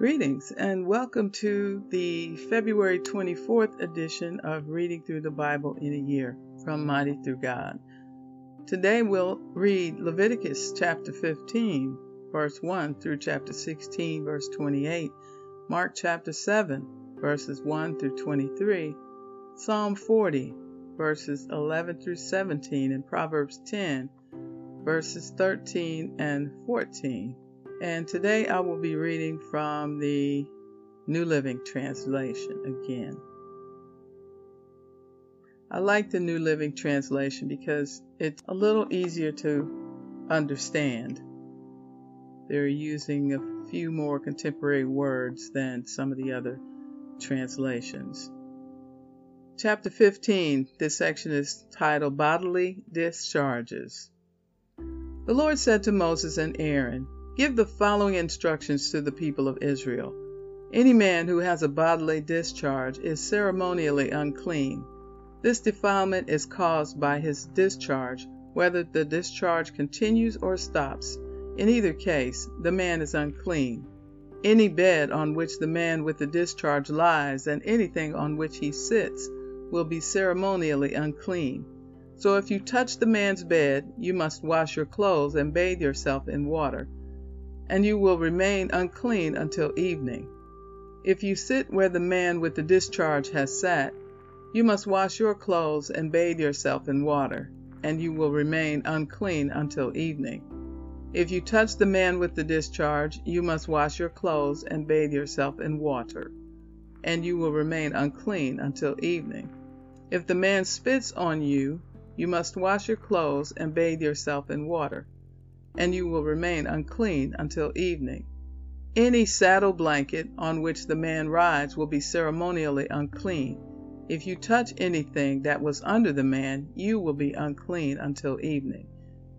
Greetings and welcome to the February 24th edition of Reading Through the Bible in a Year from Mighty Through God. Today we'll read Leviticus chapter 15, verse 1 through chapter 16, verse 28, Mark chapter 7, verses 1 through 23, Psalm 40, verses 11 through 17, and Proverbs 10, verses 13 and 14. And today I will be reading from the New Living Translation again. I like the New Living Translation because it's a little easier to understand. They're using a few more contemporary words than some of the other translations. Chapter 15, this section is titled Bodily Discharges. The Lord said to Moses and Aaron, Give the following instructions to the people of Israel. Any man who has a bodily discharge is ceremonially unclean. This defilement is caused by his discharge, whether the discharge continues or stops. In either case, the man is unclean. Any bed on which the man with the discharge lies and anything on which he sits will be ceremonially unclean. So if you touch the man's bed, you must wash your clothes and bathe yourself in water and you will remain unclean until evening. If you sit where the man with the discharge has sat, you must wash your clothes and bathe yourself in water, and you will remain unclean until evening. If you touch the man with the discharge, you must wash your clothes and bathe yourself in water, and you will remain unclean until evening. If the man spits on you, you must wash your clothes and bathe yourself in water and you will remain unclean until evening. Any saddle blanket on which the man rides will be ceremonially unclean. If you touch anything that was under the man, you will be unclean until evening.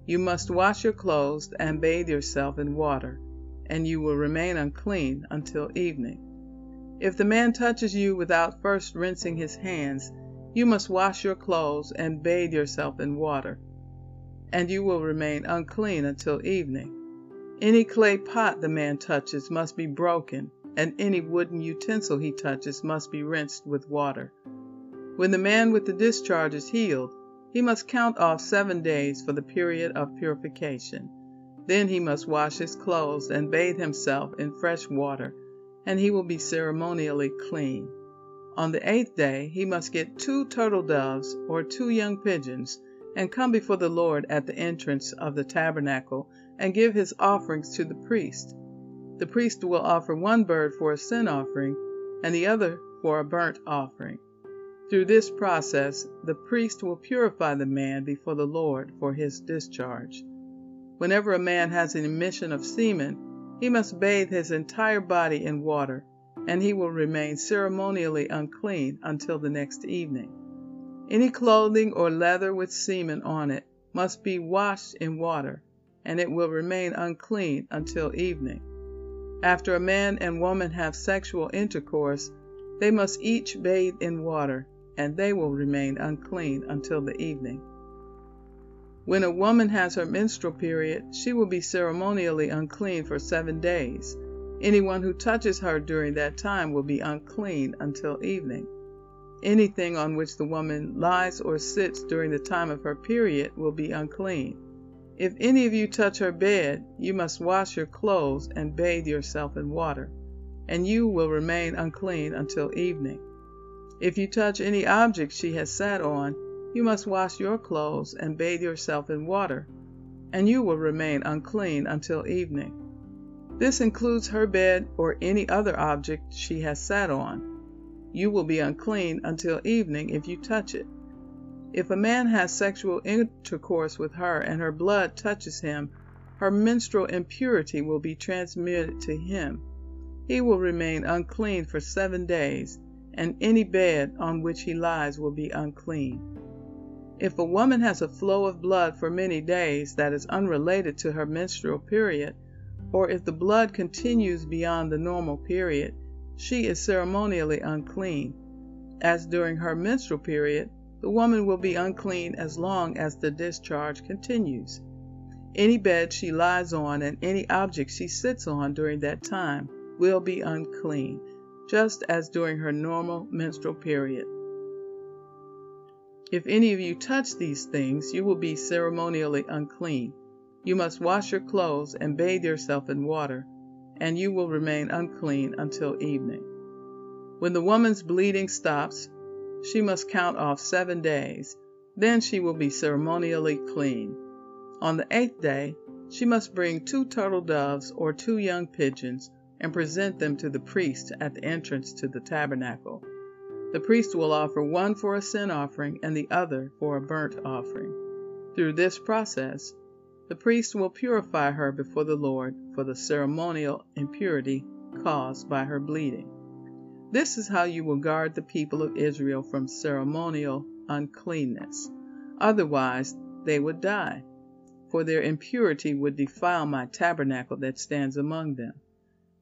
You must wash your clothes and bathe yourself in water, and you will remain unclean until evening. If the man touches you without first rinsing his hands, you must wash your clothes and bathe yourself in water and you will remain unclean until evening. Any clay pot the man touches must be broken, and any wooden utensil he touches must be rinsed with water. When the man with the discharge is healed, he must count off seven days for the period of purification. Then he must wash his clothes and bathe himself in fresh water, and he will be ceremonially clean. On the eighth day he must get two turtle doves or two young pigeons and come before the Lord at the entrance of the tabernacle and give his offerings to the priest. The priest will offer one bird for a sin offering and the other for a burnt offering. Through this process, the priest will purify the man before the Lord for his discharge. Whenever a man has an emission of semen, he must bathe his entire body in water, and he will remain ceremonially unclean until the next evening. Any clothing or leather with semen on it must be washed in water, and it will remain unclean until evening. After a man and woman have sexual intercourse, they must each bathe in water, and they will remain unclean until the evening. When a woman has her menstrual period, she will be ceremonially unclean for seven days. Anyone who touches her during that time will be unclean until evening. Anything on which the woman lies or sits during the time of her period will be unclean. If any of you touch her bed, you must wash your clothes and bathe yourself in water, and you will remain unclean until evening. If you touch any object she has sat on, you must wash your clothes and bathe yourself in water, and you will remain unclean until evening. This includes her bed or any other object she has sat on. You will be unclean until evening if you touch it. If a man has sexual intercourse with her and her blood touches him, her menstrual impurity will be transmitted to him. He will remain unclean for seven days, and any bed on which he lies will be unclean. If a woman has a flow of blood for many days that is unrelated to her menstrual period, or if the blood continues beyond the normal period, she is ceremonially unclean. As during her menstrual period, the woman will be unclean as long as the discharge continues. Any bed she lies on and any object she sits on during that time will be unclean, just as during her normal menstrual period. If any of you touch these things, you will be ceremonially unclean. You must wash your clothes and bathe yourself in water, and you will remain unclean until evening. When the woman's bleeding stops, she must count off seven days. Then she will be ceremonially clean. On the eighth day, she must bring two turtle doves or two young pigeons and present them to the priest at the entrance to the tabernacle. The priest will offer one for a sin offering and the other for a burnt offering. Through this process, the priest will purify her before the Lord for the ceremonial impurity caused by her bleeding. This is how you will guard the people of Israel from ceremonial uncleanness. Otherwise, they would die, for their impurity would defile my tabernacle that stands among them.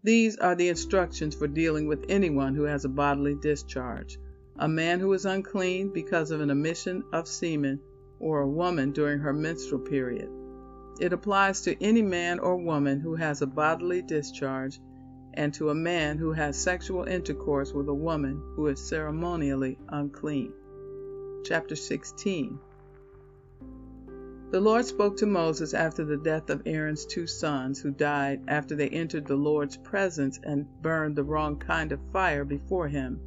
These are the instructions for dealing with anyone who has a bodily discharge a man who is unclean because of an emission of semen, or a woman during her menstrual period. It applies to any man or woman who has a bodily discharge and to a man who has sexual intercourse with a woman who is ceremonially unclean. Chapter 16 the Lord spoke to Moses after the death of Aaron's two sons, who died after they entered the Lord's presence and burned the wrong kind of fire before him.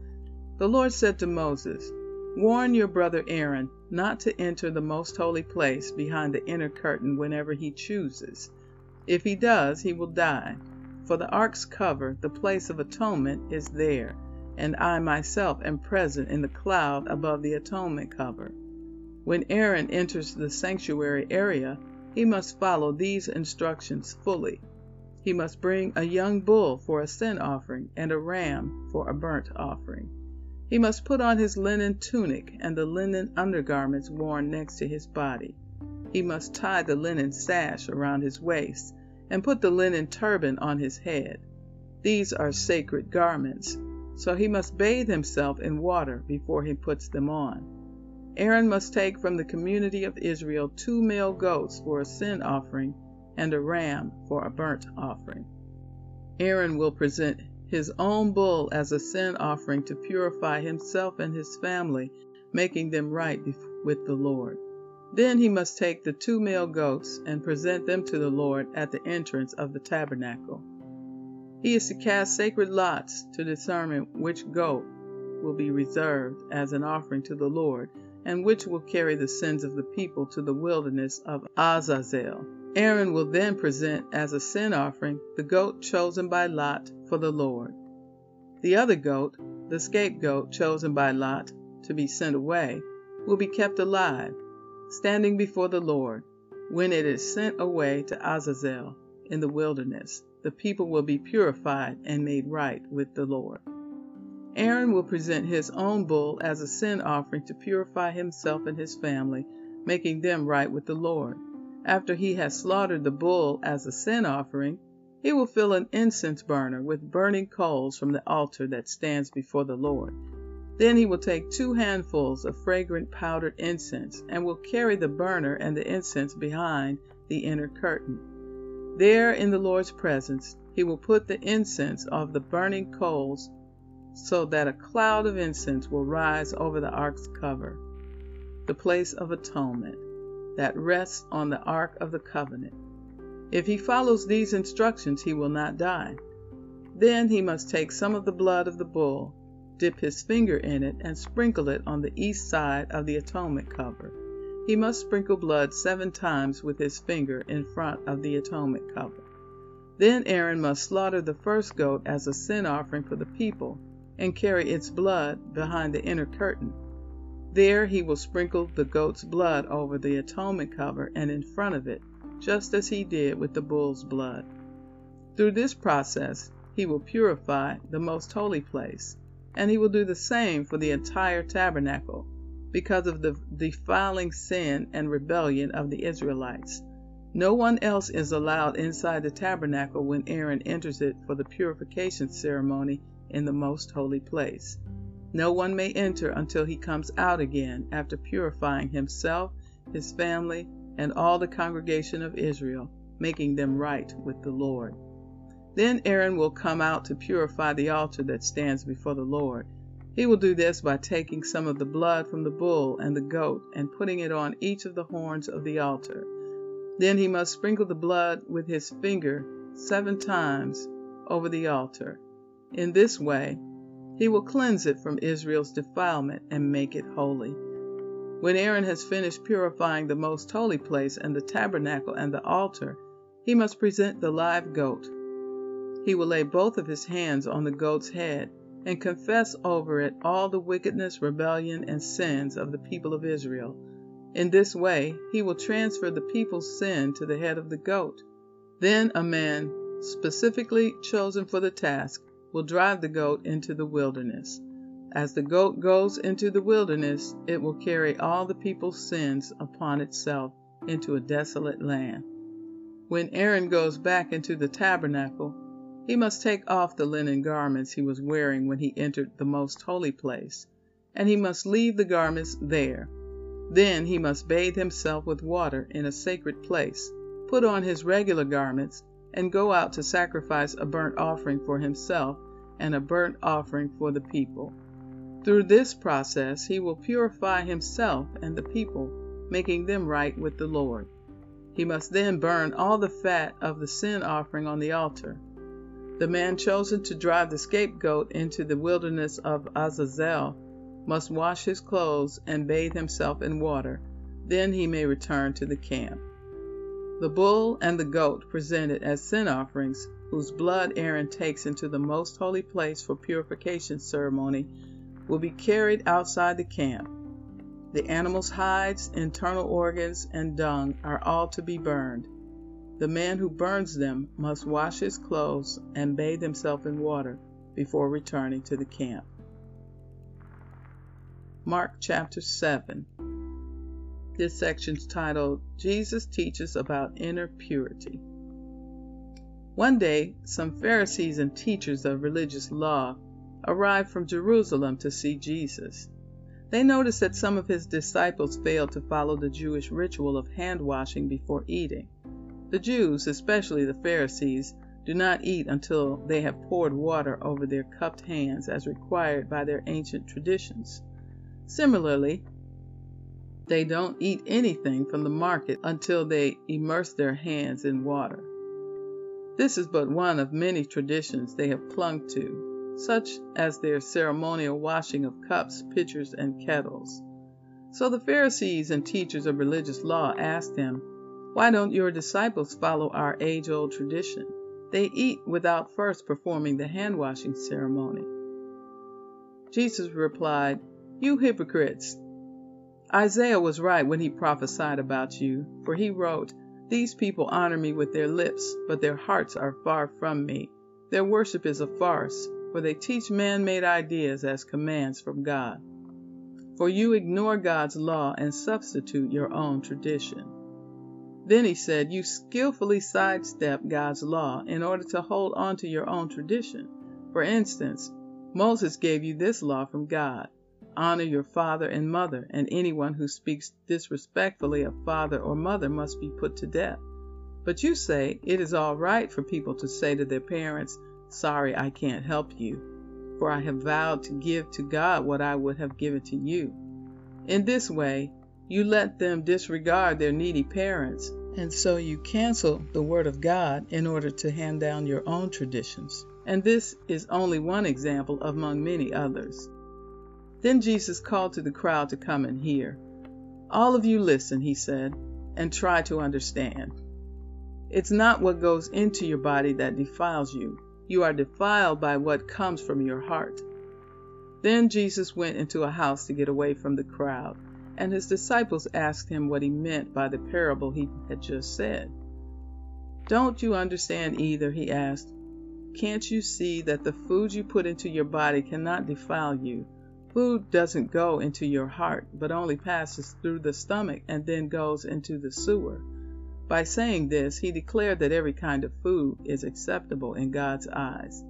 The Lord said to Moses, Warn your brother Aaron not to enter the most holy place behind the inner curtain whenever he chooses. If he does, he will die. For the ark's cover, the place of atonement, is there, and I myself am present in the cloud above the atonement cover. When Aaron enters the sanctuary area, he must follow these instructions fully. He must bring a young bull for a sin offering and a ram for a burnt offering. He must put on his linen tunic and the linen undergarments worn next to his body. He must tie the linen sash around his waist and put the linen turban on his head. These are sacred garments, so he must bathe himself in water before he puts them on. Aaron must take from the community of Israel two male goats for a sin offering and a ram for a burnt offering. Aaron will present his own bull as a sin offering to purify himself and his family, making them right with the Lord. Then he must take the two male goats and present them to the Lord at the entrance of the tabernacle. He is to cast sacred lots to determine which goat will be reserved as an offering to the Lord and which will carry the sins of the people to the wilderness of Azazel. Aaron will then present as a sin offering the goat chosen by Lot for the Lord. The other goat, the scapegoat chosen by Lot to be sent away, will be kept alive, standing before the Lord. When it is sent away to Azazel in the wilderness, the people will be purified and made right with the Lord. Aaron will present his own bull as a sin offering to purify himself and his family, making them right with the Lord. After he has slaughtered the bull as a sin offering, he will fill an incense burner with burning coals from the altar that stands before the Lord. Then he will take two handfuls of fragrant powdered incense and will carry the burner and the incense behind the inner curtain. There, in the Lord's presence, he will put the incense of the burning coals so that a cloud of incense will rise over the ark's cover, the place of atonement that rests on the ark of the covenant. If he follows these instructions, he will not die. Then he must take some of the blood of the bull, dip his finger in it, and sprinkle it on the east side of the atonement cover. He must sprinkle blood seven times with his finger in front of the atonement cover. Then Aaron must slaughter the first goat as a sin offering for the people and carry its blood behind the inner curtain. There he will sprinkle the goat's blood over the atonement cover and in front of it, just as he did with the bull's blood. Through this process, he will purify the most holy place, and he will do the same for the entire tabernacle because of the defiling sin and rebellion of the Israelites. No one else is allowed inside the tabernacle when Aaron enters it for the purification ceremony in the most holy place. No one may enter until he comes out again after purifying himself, his family, and all the congregation of Israel, making them right with the Lord. Then Aaron will come out to purify the altar that stands before the Lord. He will do this by taking some of the blood from the bull and the goat and putting it on each of the horns of the altar. Then he must sprinkle the blood with his finger seven times over the altar. In this way, he will cleanse it from Israel's defilement and make it holy. When Aaron has finished purifying the most holy place and the tabernacle and the altar, he must present the live goat. He will lay both of his hands on the goat's head and confess over it all the wickedness, rebellion, and sins of the people of Israel. In this way, he will transfer the people's sin to the head of the goat. Then a man, specifically chosen for the task, will drive the goat into the wilderness. As the goat goes into the wilderness, it will carry all the people's sins upon itself into a desolate land. When Aaron goes back into the tabernacle, he must take off the linen garments he was wearing when he entered the most holy place, and he must leave the garments there. Then he must bathe himself with water in a sacred place, put on his regular garments, and go out to sacrifice a burnt offering for himself and a burnt offering for the people. Through this process he will purify himself and the people, making them right with the Lord. He must then burn all the fat of the sin offering on the altar. The man chosen to drive the scapegoat into the wilderness of Azazel must wash his clothes and bathe himself in water, then he may return to the camp. The bull and the goat presented as sin offerings, whose blood Aaron takes into the most holy place for purification ceremony, will be carried outside the camp. The animal's hides, internal organs, and dung are all to be burned. The man who burns them must wash his clothes and bathe himself in water before returning to the camp. Mark chapter 7. This section is titled Jesus Teaches About Inner Purity. One day, some Pharisees and teachers of religious law arrived from Jerusalem to see Jesus. They noticed that some of his disciples failed to follow the Jewish ritual of hand washing before eating. The Jews, especially the Pharisees, do not eat until they have poured water over their cupped hands as required by their ancient traditions. Similarly, they don't eat anything from the market until they immerse their hands in water. This is but one of many traditions they have clung to, such as their ceremonial washing of cups, pitchers, and kettles. So the Pharisees and teachers of religious law asked him, why don't your disciples follow our age old tradition? They eat without first performing the hand washing ceremony. Jesus replied, You hypocrites! Isaiah was right when he prophesied about you, for he wrote, These people honor me with their lips, but their hearts are far from me. Their worship is a farce, for they teach man made ideas as commands from God. For you ignore God's law and substitute your own tradition. Then he said, You skillfully sidestep God's law in order to hold on to your own tradition. For instance, Moses gave you this law from God honor your father and mother, and anyone who speaks disrespectfully of father or mother must be put to death. But you say it is all right for people to say to their parents, Sorry, I can't help you, for I have vowed to give to God what I would have given to you. In this way, you let them disregard their needy parents, and so you cancel the Word of God in order to hand down your own traditions. And this is only one example among many others. Then Jesus called to the crowd to come and hear. All of you listen, he said, and try to understand. It's not what goes into your body that defiles you. You are defiled by what comes from your heart. Then Jesus went into a house to get away from the crowd and his disciples asked him what he meant by the parable he had just said. Don't you understand either? he asked. Can't you see that the food you put into your body cannot defile you? Food doesn't go into your heart, but only passes through the stomach and then goes into the sewer. By saying this, he declared that every kind of food is acceptable in God's eyes.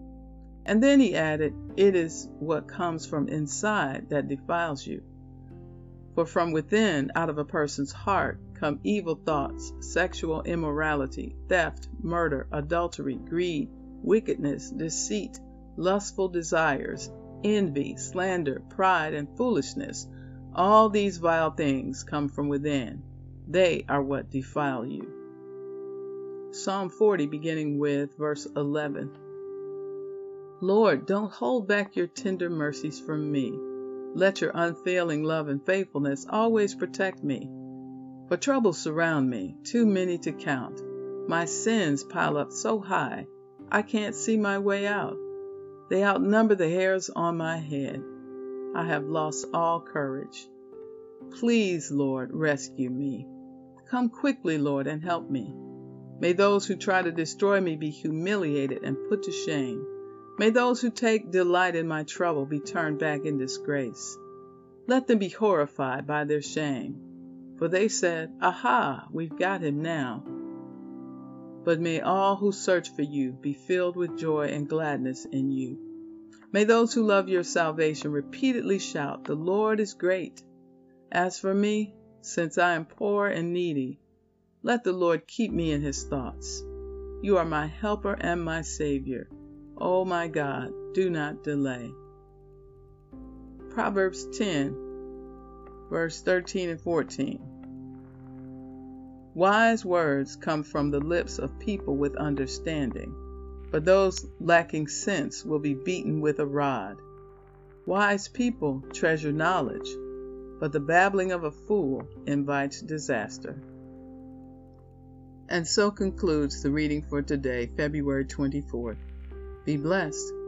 And then he added, It is what comes from inside that defiles you. For from within, out of a person's heart, come evil thoughts, sexual immorality, theft, murder, adultery, greed, wickedness, deceit, lustful desires, envy, slander, pride, and foolishness. All these vile things come from within. They are what defile you. Psalm 40, beginning with verse 11. Lord, don't hold back your tender mercies from me. Let your unfailing love and faithfulness always protect me. For troubles surround me, too many to count. My sins pile up so high, I can't see my way out. They outnumber the hairs on my head. I have lost all courage. Please, Lord, rescue me. Come quickly, Lord, and help me. May those who try to destroy me be humiliated and put to shame. May those who take delight in my trouble be turned back in disgrace. Let them be horrified by their shame. For they said, Aha, we've got him now. But may all who search for you be filled with joy and gladness in you. May those who love your salvation repeatedly shout, The Lord is great. As for me, since I am poor and needy, let the Lord keep me in his thoughts. You are my helper and my Savior. O oh my God, do not delay. Proverbs 10, verse 13 and 14. Wise words come from the lips of people with understanding, but those lacking sense will be beaten with a rod. Wise people treasure knowledge, but the babbling of a fool invites disaster. And so concludes the reading for today, February 24th. Be blessed.